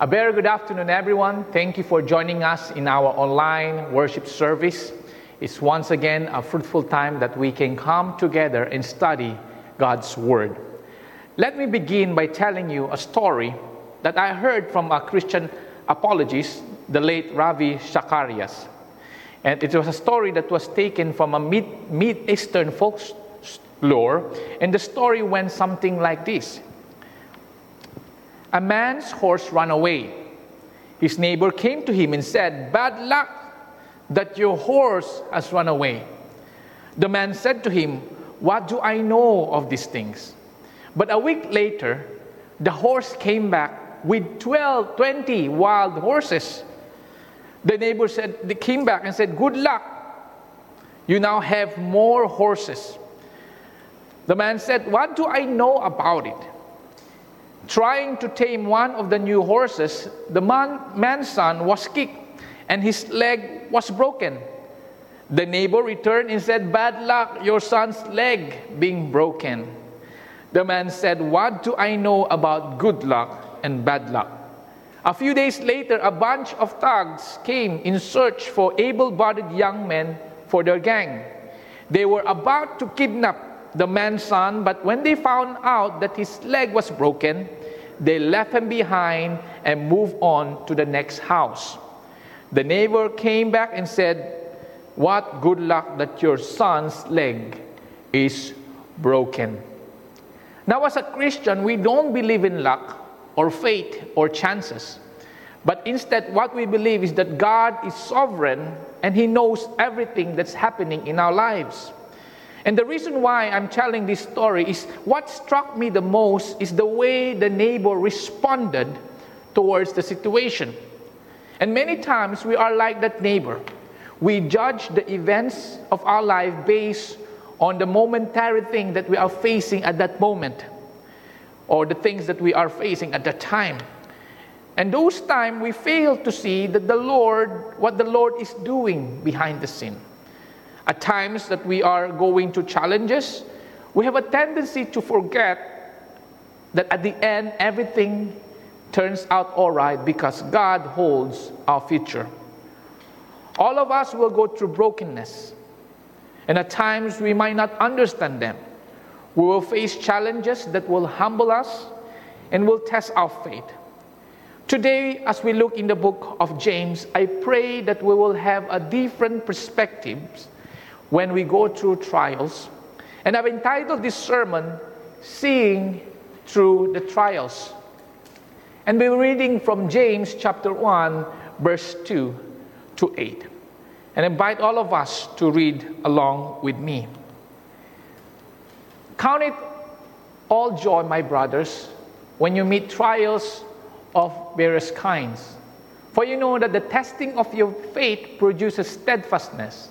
A very good afternoon, everyone. Thank you for joining us in our online worship service. It's once again a fruitful time that we can come together and study God's Word. Let me begin by telling you a story that I heard from a Christian apologist, the late Ravi Zacharias. And it was a story that was taken from a Mid Eastern folklore, and the story went something like this a man's horse ran away. His neighbor came to him and said, Bad luck that your horse has run away. The man said to him, What do I know of these things? But a week later, the horse came back with 12, 20 wild horses. The neighbor said, they came back and said, Good luck. You now have more horses. The man said, What do I know about it? Trying to tame one of the new horses, the man, man's son was kicked and his leg was broken. The neighbor returned and said, Bad luck, your son's leg being broken. The man said, What do I know about good luck and bad luck? A few days later, a bunch of thugs came in search for able bodied young men for their gang. They were about to kidnap the man's son, but when they found out that his leg was broken, they left him behind and moved on to the next house. The neighbor came back and said, What good luck that your son's leg is broken. Now, as a Christian, we don't believe in luck or fate or chances. But instead, what we believe is that God is sovereign and He knows everything that's happening in our lives. And the reason why I'm telling this story is what struck me the most is the way the neighbor responded towards the situation. And many times we are like that neighbor. We judge the events of our life based on the momentary thing that we are facing at that moment or the things that we are facing at that time. And those times we fail to see that the Lord, what the Lord is doing behind the scene. At times that we are going to challenges, we have a tendency to forget that at the end everything turns out all right because God holds our future. All of us will go through brokenness, and at times we might not understand them. We will face challenges that will humble us and will test our faith. Today, as we look in the book of James, I pray that we will have a different perspectives when we go through trials. And I've entitled this sermon, Seeing Through the Trials. And we're reading from James chapter 1, verse 2 to 8. And invite all of us to read along with me. Count it all joy, my brothers, when you meet trials of various kinds. For you know that the testing of your faith produces steadfastness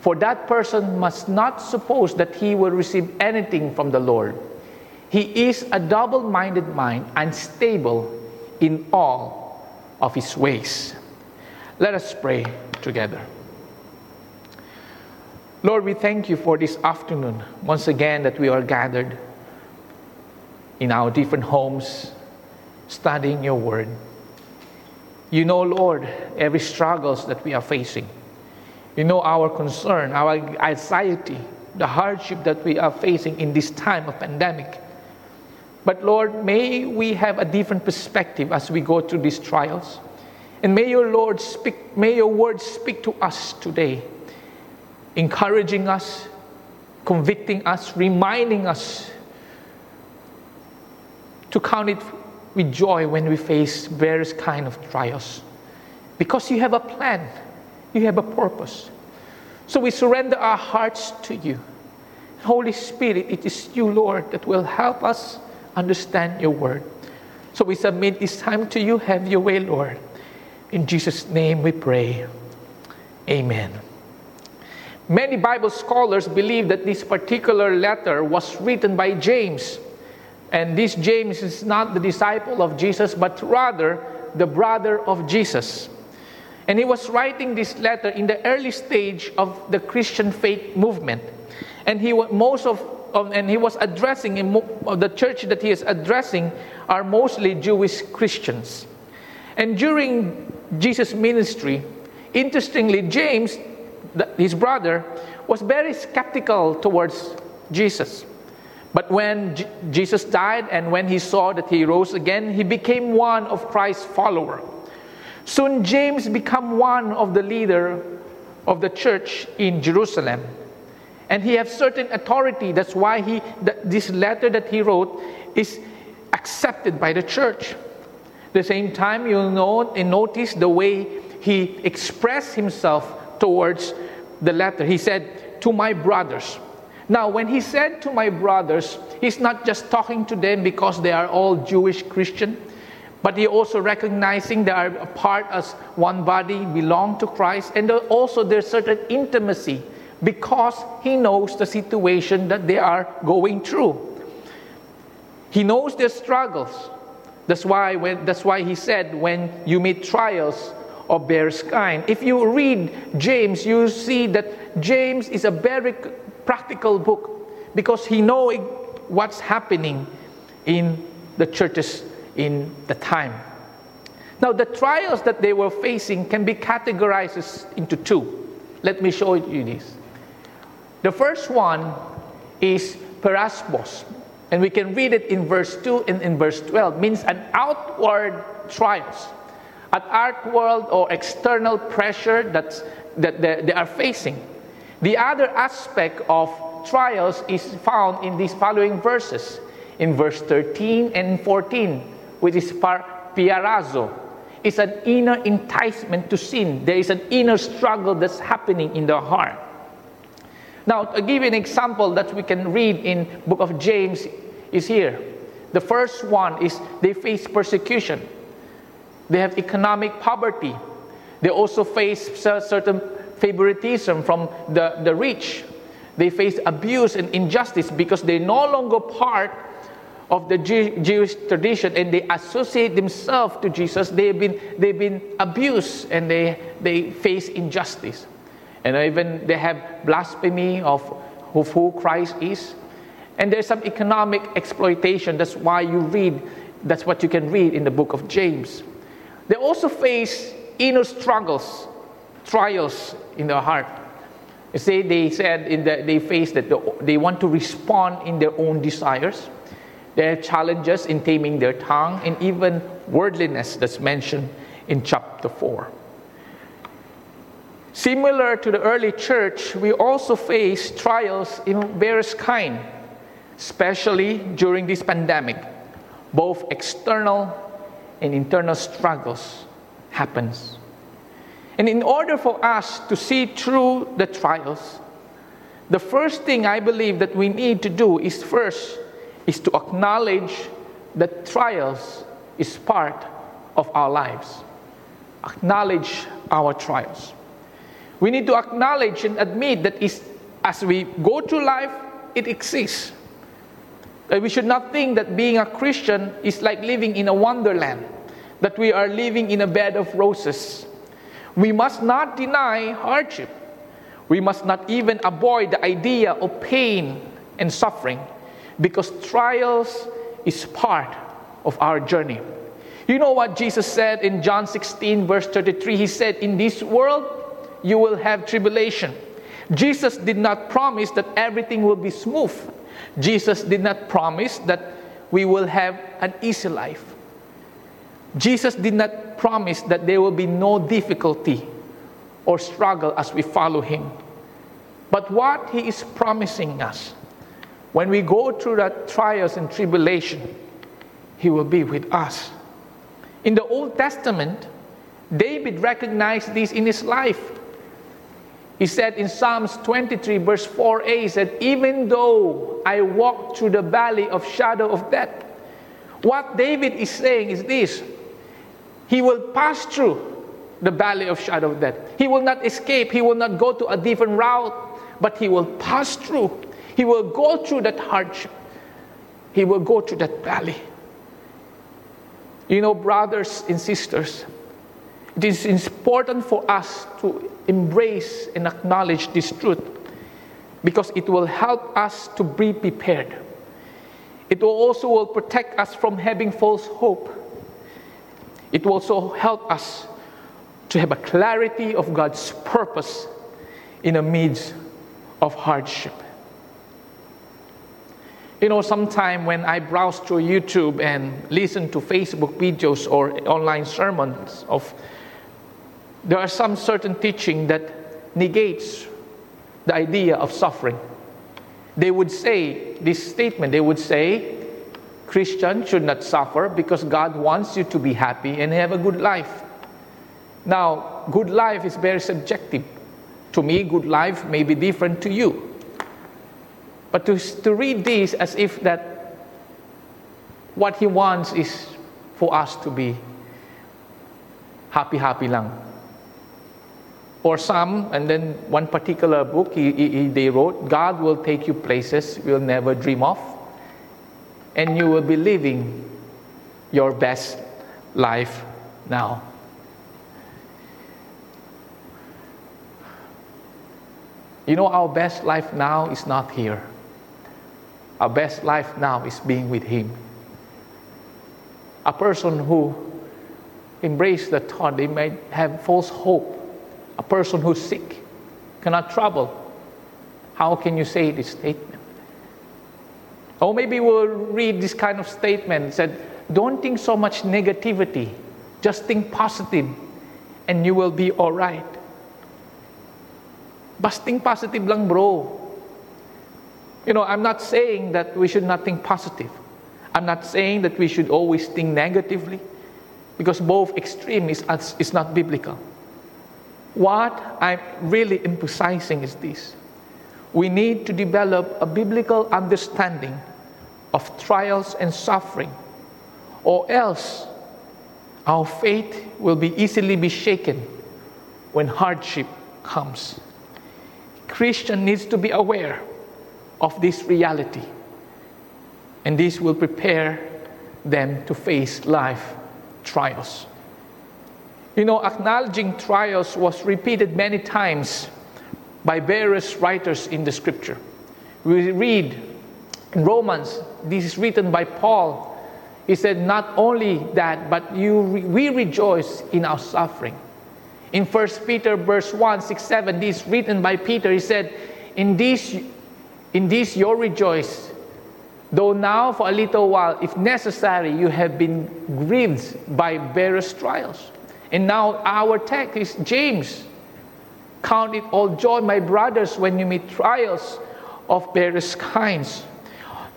For that person must not suppose that he will receive anything from the Lord. He is a double minded mind, unstable in all of his ways. Let us pray together. Lord, we thank you for this afternoon, once again, that we are gathered in our different homes, studying your word. You know, Lord, every struggles that we are facing. You know our concern, our anxiety, the hardship that we are facing in this time of pandemic. But Lord, may we have a different perspective as we go through these trials. And may your Lord speak, may your word speak to us today, encouraging us, convicting us, reminding us to count it with joy when we face various kind of trials. Because you have a plan you have a purpose. So we surrender our hearts to you. Holy Spirit, it is you, Lord, that will help us understand your word. So we submit this time to you. Have your way, Lord. In Jesus' name we pray. Amen. Many Bible scholars believe that this particular letter was written by James. And this James is not the disciple of Jesus, but rather the brother of Jesus. And he was writing this letter in the early stage of the Christian faith movement. And he most of, and he was addressing in, uh, the church that he is addressing are mostly Jewish Christians. And during Jesus' ministry, interestingly, James, his brother, was very skeptical towards Jesus. But when J- Jesus died and when he saw that he rose again, he became one of Christ's followers. Soon James became one of the leader of the church in Jerusalem. And he has certain authority. That's why he, this letter that he wrote is accepted by the church. The same time, you'll note and notice the way he expressed himself towards the letter. He said, To my brothers. Now, when he said to my brothers, he's not just talking to them because they are all Jewish Christian, but he also recognizing they are a part as one body, belong to Christ, and also there's certain intimacy because he knows the situation that they are going through. He knows their struggles. That's why, when, that's why he said, when you meet trials of various kind. If you read James, you see that James is a very practical book because he knows what's happening in the churches in the time. Now, the trials that they were facing can be categorized into two. Let me show you this. The first one is peirasmos, and we can read it in verse 2 and in verse 12, means an outward trials, an outward or external pressure that's, that they are facing. The other aspect of trials is found in these following verses, in verse 13 and 14, which is peirazo. It's an inner enticement to sin. There is an inner struggle that's happening in the heart. Now, to give you an example that we can read in book of James is here. The first one is they face persecution. They have economic poverty. They also face certain favoritism from the, the rich. They face abuse and injustice because they're no longer part of the Jew, Jewish tradition and they associate themselves to Jesus. They've been, they've been abused and they, they face injustice. And even they have blasphemy of, of who Christ is. And there's some economic exploitation. That's why you read, that's what you can read in the book of James. They also face inner struggles trials in their heart. You see, they said in the, they face that the, they want to respond in their own desires. There are challenges in taming their tongue and even worldliness that's mentioned in chapter 4. Similar to the early church, we also face trials in various kind, especially during this pandemic. Both external and internal struggles happens. And in order for us to see through the trials, the first thing I believe that we need to do is first is to acknowledge that trials is part of our lives. Acknowledge our trials. We need to acknowledge and admit that as we go through life, it exists. That we should not think that being a Christian is like living in a wonderland, that we are living in a bed of roses we must not deny hardship. We must not even avoid the idea of pain and suffering because trials is part of our journey. You know what Jesus said in John 16, verse 33? He said, In this world you will have tribulation. Jesus did not promise that everything will be smooth. Jesus did not promise that we will have an easy life. Jesus did not promise that there will be no difficulty or struggle as we follow Him. But what He is promising us, when we go through that trials and tribulation, He will be with us. In the Old Testament, David recognized this in his life. He said in Psalms 23, verse 4a, he said, Even though I walk through the valley of shadow of death, What David is saying is this He will pass through the valley of shadow of death. He will not escape, he will not go to a different route, but he will pass through. He will go through that hardship. He will go through that valley. You know, brothers and sisters, it is important for us to embrace and acknowledge this truth because it will help us to be prepared. It will also will protect us from having false hope. It will also help us to have a clarity of God's purpose in the midst of hardship. You know, sometime when I browse through YouTube and listen to Facebook videos or online sermons of there are some certain teaching that negates the idea of suffering. They would say this statement, they would say, Christian should not suffer because God wants you to be happy and have a good life. Now, good life is very subjective. To me, good life may be different to you. But to, to read this as if that what he wants is for us to be happy, happy lang. Or some, and then one particular book he, he, they wrote, God will take you places you'll never dream of, and you will be living your best life now. You know, our best life now is not here. Our best life now is being with Him. A person who embraces the thought they may have false hope, a person who's sick, cannot travel. How can you say this statement? Or maybe we'll read this kind of statement said, Don't think so much negativity, just think positive, and you will be all right. Busting positive lang, bro. You know, I'm not saying that we should not think positive. I'm not saying that we should always think negatively because both extreme is, is not biblical. What I'm really emphasizing is this we need to develop a biblical understanding of trials and suffering, or else our faith will be easily be shaken when hardship comes. Christian needs to be aware of this reality. And this will prepare them to face life trials. You know, acknowledging trials was repeated many times by various writers in the scripture. We read in Romans, this is written by Paul. He said, Not only that, but you, we rejoice in our suffering in 1 Peter verse 1, 6, 7, this is written by Peter, he said, In this, in this you rejoice, though now for a little while, if necessary, you have been grieved by various trials. And now our text is James. Count it all joy, my brothers, when you meet trials of various kinds.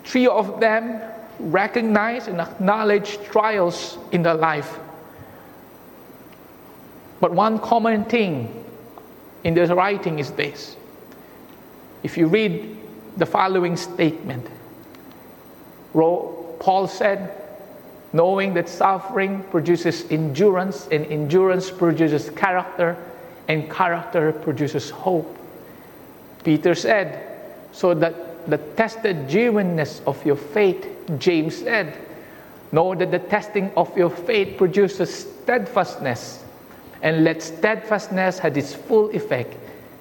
Three of them recognize and acknowledge trials in their life but one common thing in this writing is this. If you read the following statement, Paul said, knowing that suffering produces endurance, and endurance produces character, and character produces hope. Peter said, so that the tested genuineness of your faith, James said, know that the testing of your faith produces steadfastness and let steadfastness have its full effect,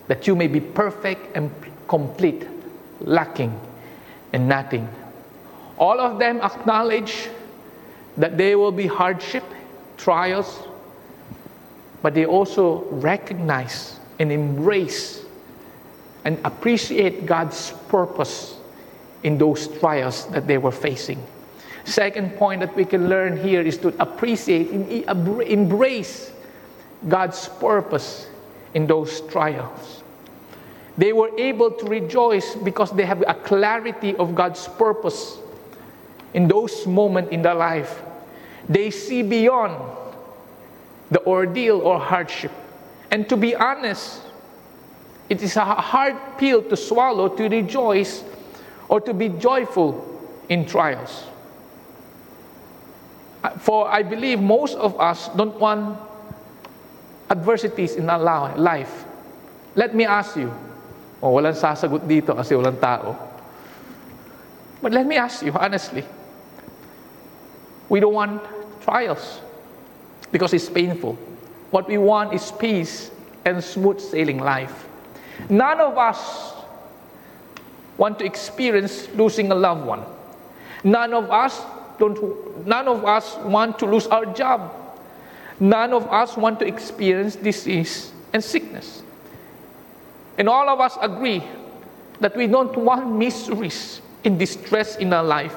that you may be perfect and complete, lacking in nothing. All of them acknowledge that there will be hardship, trials, but they also recognize and embrace and appreciate God's purpose in those trials that they were facing. Second point that we can learn here is to appreciate and embrace God's purpose in those trials. They were able to rejoice because they have a clarity of God's purpose in those moments in their life. They see beyond the ordeal or hardship. And to be honest, it is a hard pill to swallow to rejoice or to be joyful in trials. For I believe most of us don't want adversities in our life. Let me ask you. Oh, walang sasagot dito kasi walang tao. But let me ask you honestly. We don't want trials because it's painful. What we want is peace and smooth sailing life. None of us want to experience losing a loved one. None of us don't none of us want to lose our job. None of us want to experience disease and sickness. And all of us agree that we don't want miseries and distress in our life.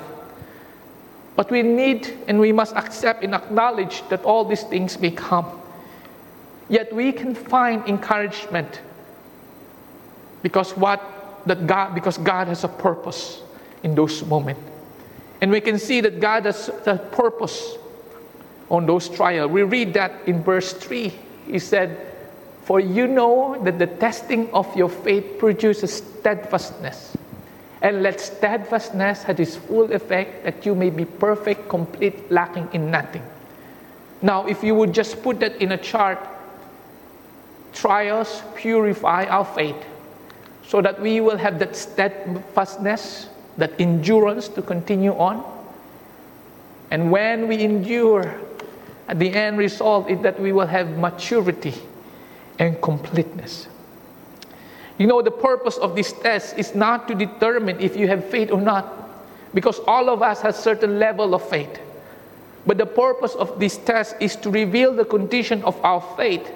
But we need and we must accept and acknowledge that all these things may come. Yet we can find encouragement because what that God because God has a purpose in those moments. And we can see that God has a purpose on those trials. We read that in verse 3. He said, For you know that the testing of your faith produces steadfastness. And let steadfastness have its full effect that you may be perfect, complete, lacking in nothing. Now, if you would just put that in a chart, trials purify our faith so that we will have that steadfastness, that endurance to continue on. And when we endure, at the end result is that we will have maturity and completeness. You know, the purpose of this test is not to determine if you have faith or not, because all of us has certain level of faith. But the purpose of this test is to reveal the condition of our faith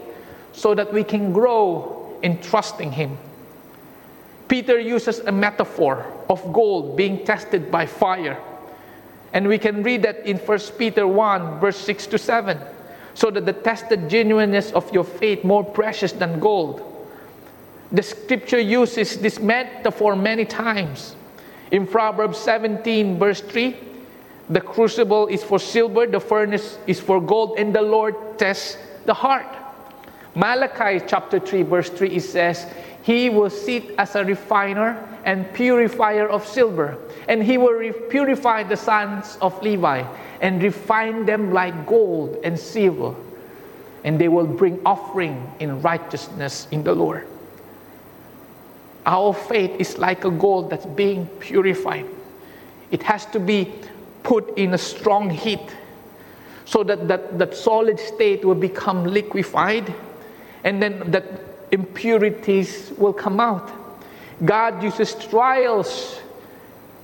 so that we can grow in trusting Him. Peter uses a metaphor of gold being tested by fire. And we can read that in 1 Peter 1, verse 6 to 7. So that the tested genuineness of your faith more precious than gold. The scripture uses this metaphor many times. In Proverbs 17, verse 3, the crucible is for silver, the furnace is for gold, and the Lord tests the heart. Malachi chapter 3, verse 3, it says, he will sit as a refiner and purifier of silver, and he will re- purify the sons of Levi and refine them like gold and silver, and they will bring offering in righteousness in the Lord. Our faith is like a gold that's being purified. It has to be put in a strong heat so that that, that solid state will become liquefied and then that impurities will come out. God uses trials,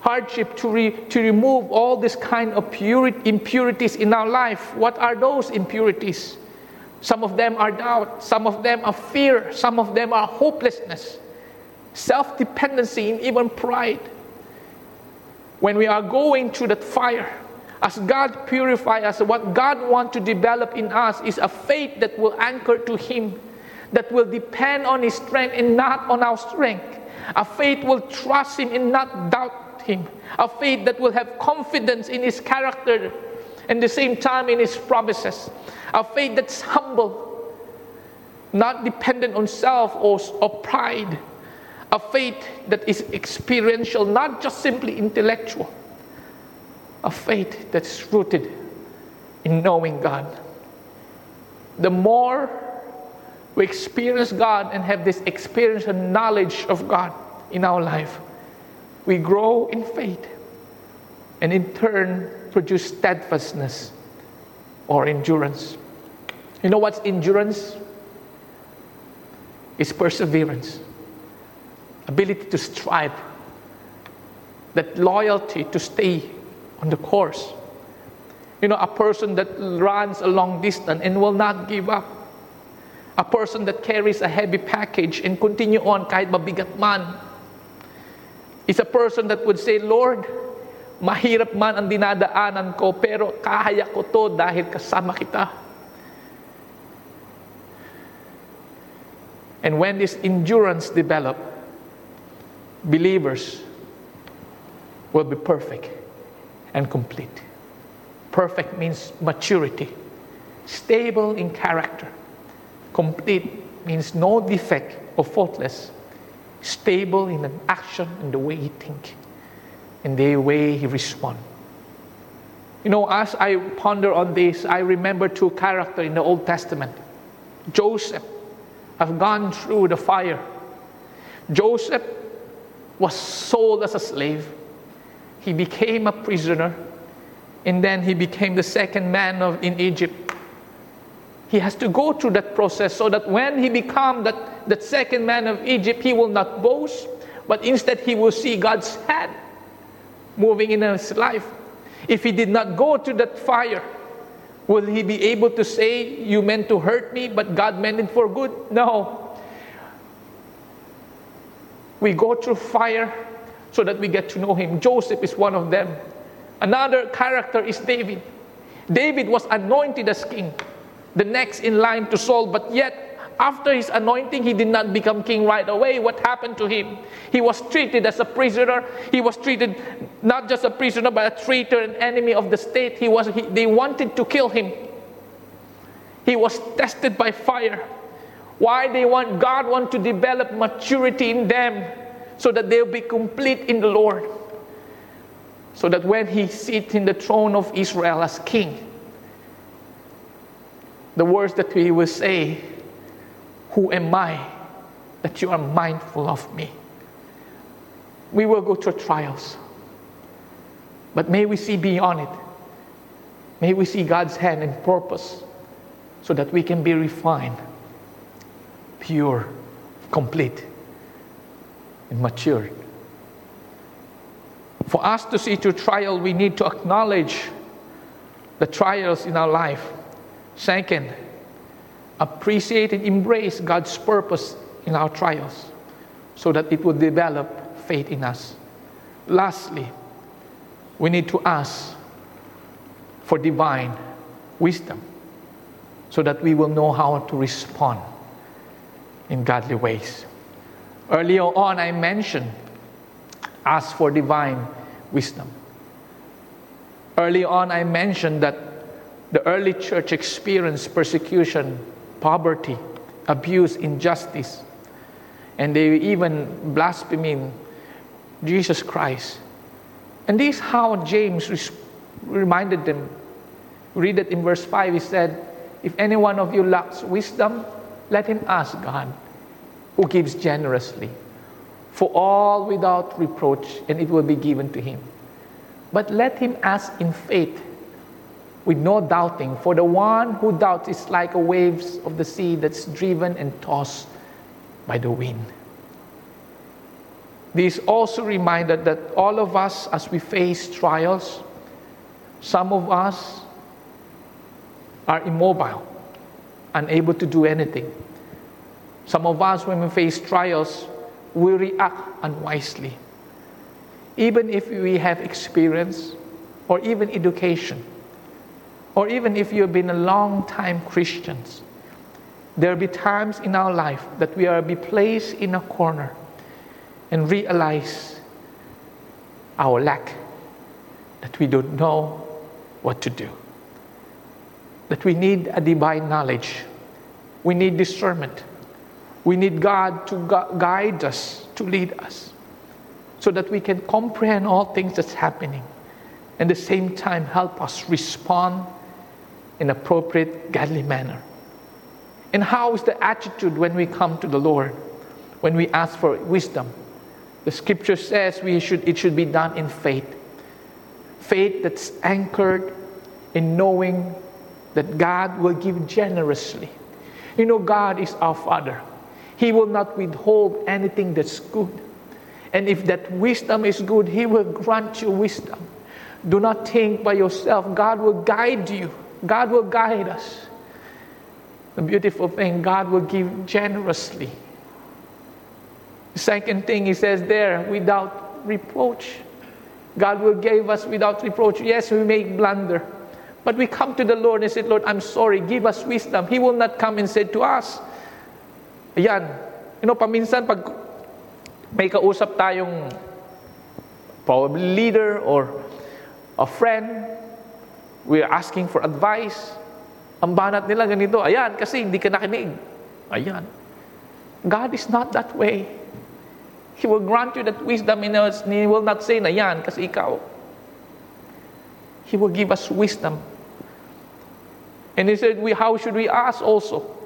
hardship to, re, to remove all this kind of impurities in our life. What are those impurities? Some of them are doubt, some of them are fear, some of them are hopelessness, self dependency, and even pride. When we are going through that fire, as God purifies us, what God wants to develop in us is a faith that will anchor to Him that will depend on His strength and not on our strength. A faith will trust Him and not doubt Him. A faith that will have confidence in His character and the same time in His promises. A faith that's humble, not dependent on self or, or pride. A faith that is experiential, not just simply intellectual. A faith that's rooted in knowing God. The more we experience God and have this experience and knowledge of God in our life, we grow in faith and in turn produce steadfastness or endurance. You know what's endurance? It's perseverance, ability to strive, that loyalty to stay on the course. You know, a person that runs a long distance and will not give up a person that carries a heavy package and continue on kahit mabigat man is a person that would say, Lord, mahirap man ang dinadaanan ko, pero kaya ko to dahil kasama kita. And when this endurance develop, believers will be perfect and complete. Perfect means maturity, stable in character, Complete means no defect or faultless, stable in an action and the way he think, and the way he respond. You know, as I ponder on this, I remember two characters in the Old Testament. Joseph have gone through the fire. Joseph was sold as a slave. He became a prisoner, and then he became the second man of, in Egypt. He has to go through that process so that when he become that, that second man of Egypt, he will not boast, but instead he will see God's hand moving in his life. If he did not go to that fire, will he be able to say, You meant to hurt me, but God meant it for good? No. We go through fire so that we get to know him. Joseph is one of them. Another character is David. David was anointed as king, the next in line to Saul, but yet after his anointing, he did not become king right away. What happened to him? He was treated as a prisoner. He was treated not just a prisoner, but a traitor, an enemy of the state. He was, he, they wanted to kill him. He was tested by fire. Why they want God want to develop maturity in them so that they'll be complete in the Lord. So that when he sits in the throne of Israel as king, the words that he will say who am I that you are mindful of me? We will go through trials, but may we see beyond it. May we see God's hand and purpose so that we can be refined, pure, complete, and matured. For us to see through trial, we need to acknowledge the trials in our life. Second, appreciate and embrace God's purpose in our trials so that it will develop faith in us. Lastly, we need to ask for divine wisdom so that we will know how to respond in godly ways. Earlier on, I mentioned ask for divine wisdom. Early on, I mentioned that the early church experienced persecution poverty, abuse, injustice, and they even blaspheming Jesus Christ. And this is how James res- reminded them. Read it in verse 5. He said, If any one of you lacks wisdom, let him ask God, who gives generously, for all without reproach, and it will be given to him. But let him ask in faith with no doubting. For the one who doubts is like a waves of the sea that's driven and tossed by the wind. This also reminded that all of us, as we face trials, some of us are immobile, unable to do anything. Some of us, when we face trials, we react unwisely. Even if we have experience or even education or even if you've been a long time Christians, there'll be times in our life that we are be placed in a corner and realize our lack, that we don't know what to do, that we need a divine knowledge, we need discernment, we need God to gu- guide us, to lead us, so that we can comprehend all things that's happening, and at the same time help us respond in appropriate, godly manner. And how is the attitude when we come to the Lord, when we ask for wisdom? The scripture says we should, it should be done in faith. Faith that's anchored in knowing that God will give generously. You know, God is our Father. He will not withhold anything that's good. And if that wisdom is good, He will grant you wisdom. Do not think by yourself. God will guide you. God will guide us. The beautiful thing, God will give generously. The second thing he says there, without reproach. God will give us without reproach. Yes, we may blunder. But we come to the Lord and say, Lord, I'm sorry, give us wisdom. He will not come and say to us, Ayan, you know, paminsan pag may kausap tayong probably leader or a friend, we're asking for advice. Ang banat nila ganito, ayan, kasi hindi ka nakinig. Ayan. God is not that way. He will grant you that wisdom and He will not say na yan kasi ikaw. He will give us wisdom. And he said, we, How should we ask also?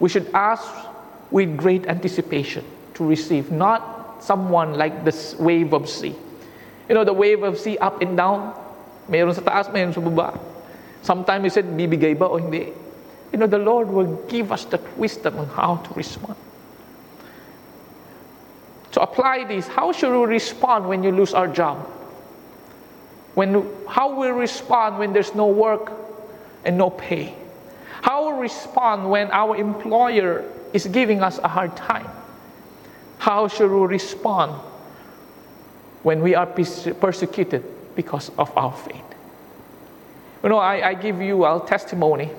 We should ask with great anticipation to receive, not someone like this wave of sea. You know, the wave of sea up and down. Mayroon sa taas, mayroon sa baba. Sometimes he said, bibigay ba o oh, hindi? You know, the Lord will give us that wisdom on how to respond. To apply this, how should we respond when you lose our job? When, how we respond when there's no work and no pay? How we respond when our employer is giving us a hard time? How should we respond when we are persecuted because of our faith? You know, I, I give you a testimony.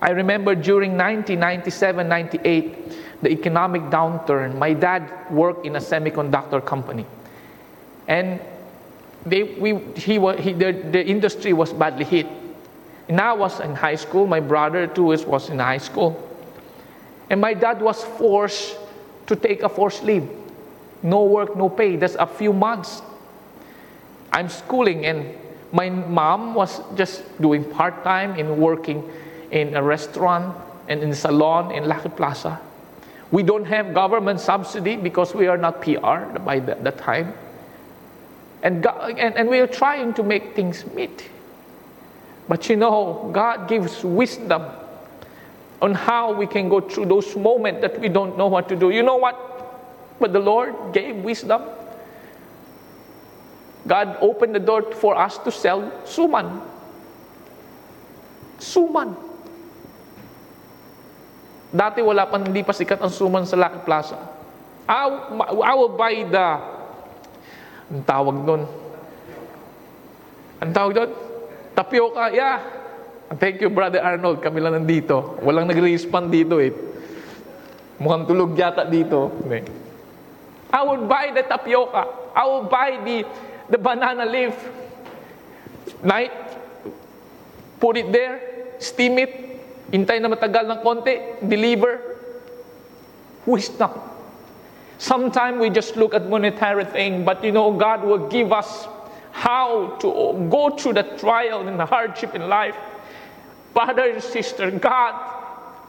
I remember during 1997 98, the economic downturn, my dad worked in a semiconductor company. And they, we, he, he, the, the industry was badly hit. And I was in high school, my brother too was in high school. And my dad was forced to take a forced leave. No work, no pay. just a few months. I'm schooling and my mom was just doing part time in working in a restaurant and in a salon in Lucky Plaza. We don't have government subsidy because we are not PR by that the time. And, and, and we are trying to make things meet. But you know, God gives wisdom on how we can go through those moments that we don't know what to do. You know what? But the Lord gave wisdom God opened the door for us to sell suman. Suman. Dati wala pa, hindi pa sikat ang suman sa Lucky Plaza. I, I will buy the, ang tawag doon? Ang tawag doon? Tapioca, yeah. Thank you, Brother Arnold. Kami lang nandito. Walang nag-respond dito eh. Mukhang tulog yata dito. I would buy the tapioca. I would buy the the banana leaf. Night, put it there, steam it, hintay na matagal ng konti, deliver. Wisdom. Sometimes we just look at monetary thing, but you know, God will give us how to go through the trial and the hardship in life. Brother and sister, God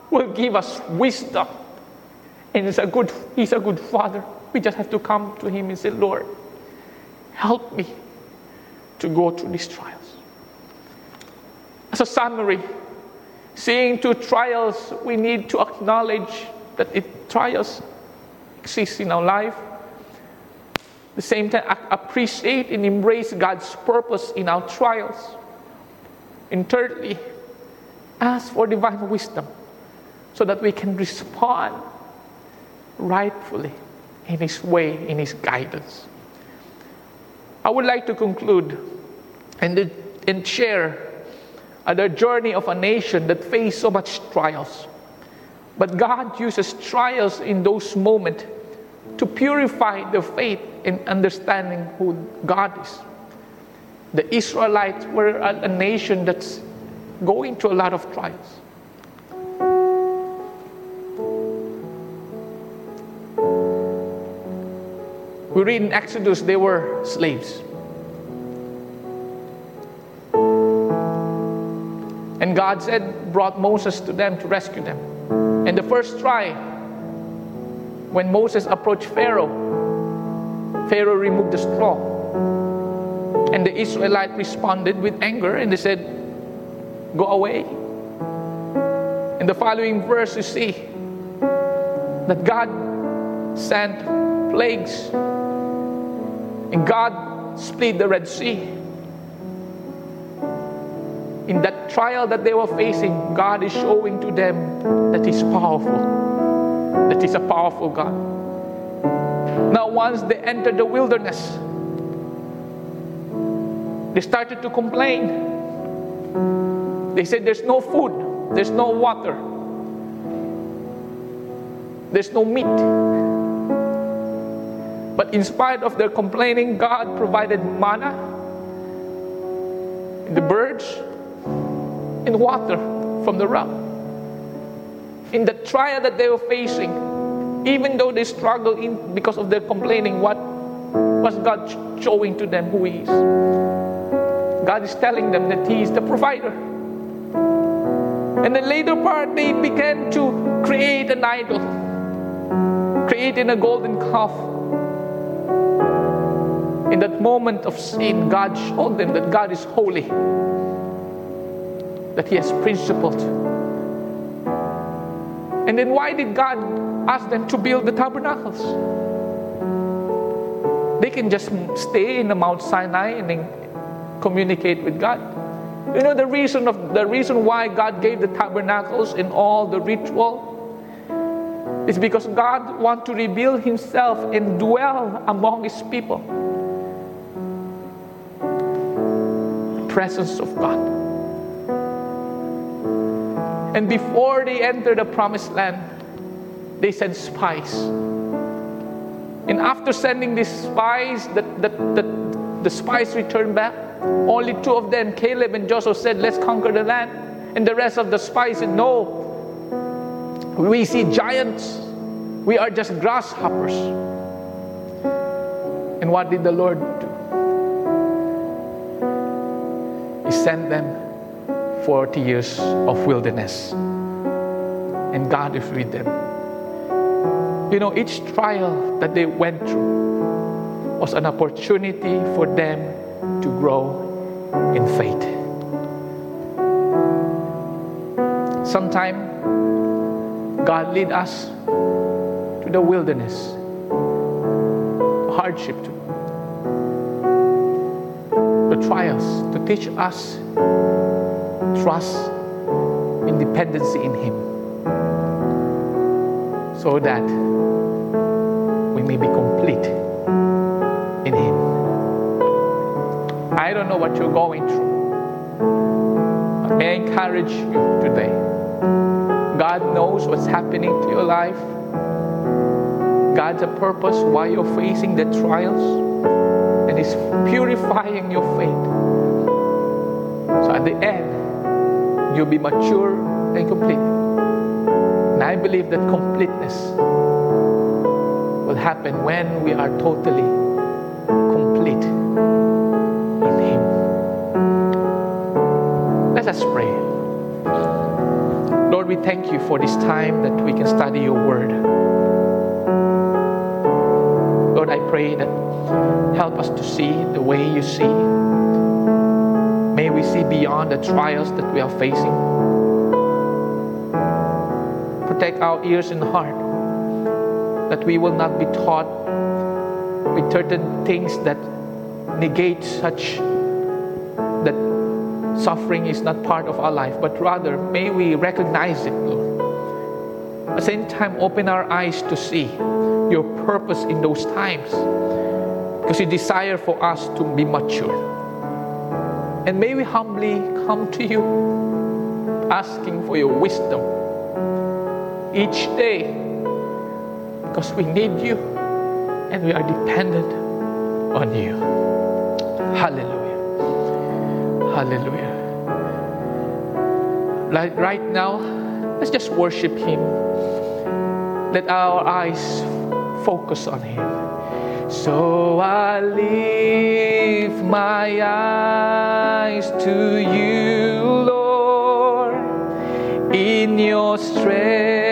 will give us wisdom. And he's a good, he's a good father. We just have to come to him and say, Lord, Help me to go through these trials. As a summary, seeing two trials, we need to acknowledge that it, trials exist in our life. The same time, appreciate and embrace God's purpose in our trials. And thirdly, ask for divine wisdom so that we can respond rightfully in His way, in His guidance. I would like to conclude and, and share the journey of a nation that faced so much trials. But God uses trials in those moments to purify the faith in understanding who God is. The Israelites were a, a nation that's going through a lot of trials. We read in Exodus they were slaves. And God said, brought Moses to them to rescue them. And the first try, when Moses approached Pharaoh, Pharaoh removed the straw. And the Israelite responded with anger and they said, Go away. In the following verse, you see that God sent plagues and God split the Red Sea. In that trial that they were facing, God is showing to them that He's powerful, that He's a powerful God. Now, once they entered the wilderness, they started to complain. They said, There's no food, there's no water, there's no meat. In spite of their complaining, God provided manna, the birds, and water from the rock. In the trial that they were facing, even though they struggled in because of their complaining, what was God showing to them who He is? God is telling them that He is the provider. And the later part, they began to create an idol, creating a golden calf. In that moment of sin, God showed them that God is holy, that He has principled. And then why did God ask them to build the tabernacles? They can just stay in the Mount Sinai and then communicate with God. You know the reason of the reason why God gave the tabernacles and all the ritual is because God wants to reveal himself and dwell among his people. Presence of God. And before they enter the promised land, they sent spies. And after sending these spies, the, the, the, the spies returned back only two of them, Caleb and Joshua, said, Let's conquer the land. And the rest of the spies said, No. We see giants. We are just grasshoppers. And what did the Lord do? Sent them 40 years of wilderness. And God with them. You know, each trial that they went through was an opportunity for them to grow in faith. Sometimes God lead us to the wilderness, hardship, to the trials, to teach us trust in dependency in Him, so that we may be complete in Him. I don't know what you're going through. But may I encourage you today. God knows what's happening to your life. God's a purpose why you're facing the trials, and He's purifying your faith. So at the end, you'll be mature and complete. And I believe that completeness will happen when we are totally complete in Him. Let us pray. Lord, we thank you for this time that we can study your word. Pray that help us to see the way you see. May we see beyond the trials that we are facing. Protect our ears and heart that we will not be taught with certain things that negate such that suffering is not part of our life, but rather may we recognize it, Lord. At the same time, open our eyes to see your purpose in those times because you desire for us to be mature. And may we humbly come to you asking for your wisdom each day because we need you and we are dependent on you. Hallelujah. Hallelujah. Like right now, let's just worship Him. Let our eyes focus on Him. So I lift my eyes to you, Lord. In your strength,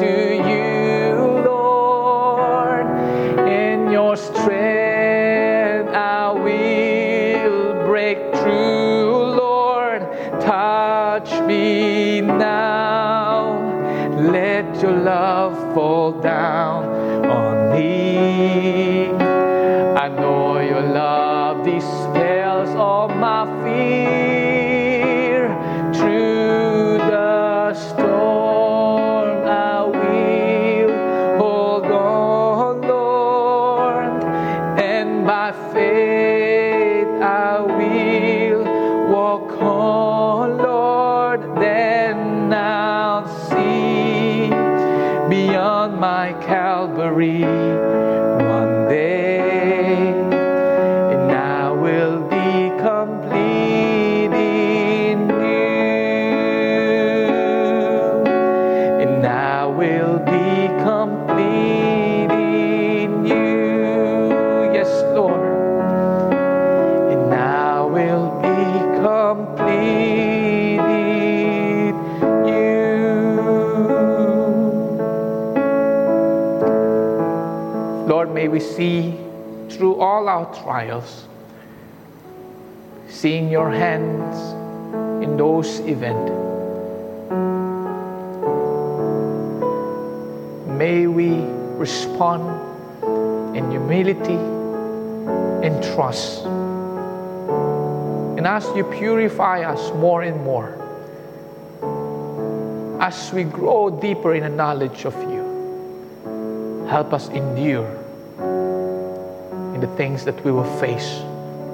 to you, Lord. In your strength, I will break through, Lord. Touch me now. Let your love. May we see through all our trials, seeing your hands in those events. May we respond in humility and trust. And as you purify us more and more, as we grow deeper in the knowledge of you, help us endure in the things that we will face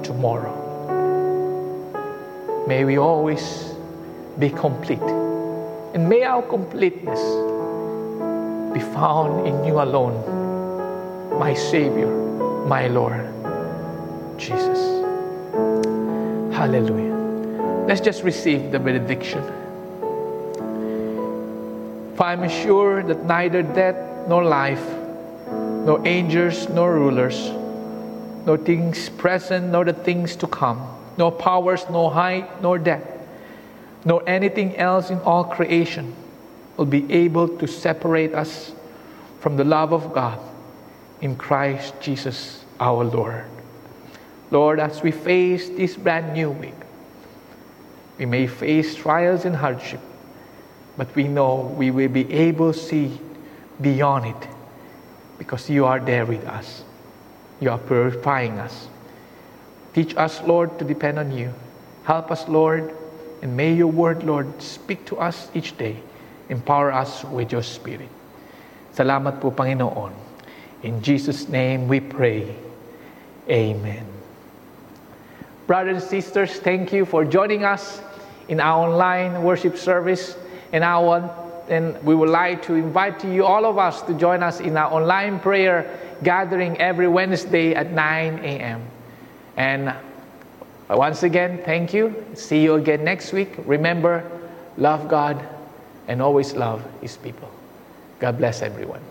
tomorrow. May we always be complete. And may our completeness be found in you alone, my Savior, my Lord, Jesus. Hallelujah. Let's just receive the benediction. For I am sure that neither death nor life, nor angels nor rulers, nor things present nor the things to come, no powers, no height, nor depth, nor anything else in all creation will be able to separate us from the love of God in Christ Jesus our Lord. Lord, as we face this brand new week, we may face trials and hardship, but we know we will be able to see beyond it because you are there with us. You are purifying us. Teach us, Lord, to depend on you. Help us, Lord, and may your word, Lord, speak to us each day. Empower us with your spirit. Salamat po, Panginoon. In Jesus' name we pray. Amen. Brothers and sisters, thank you for joining us in our online worship service. And want and we would like to invite you, all of us, to join us in our online prayer gathering every Wednesday at 9 a.m. And once again, thank you. See you again next week. Remember, love God and always love His people. God bless everyone.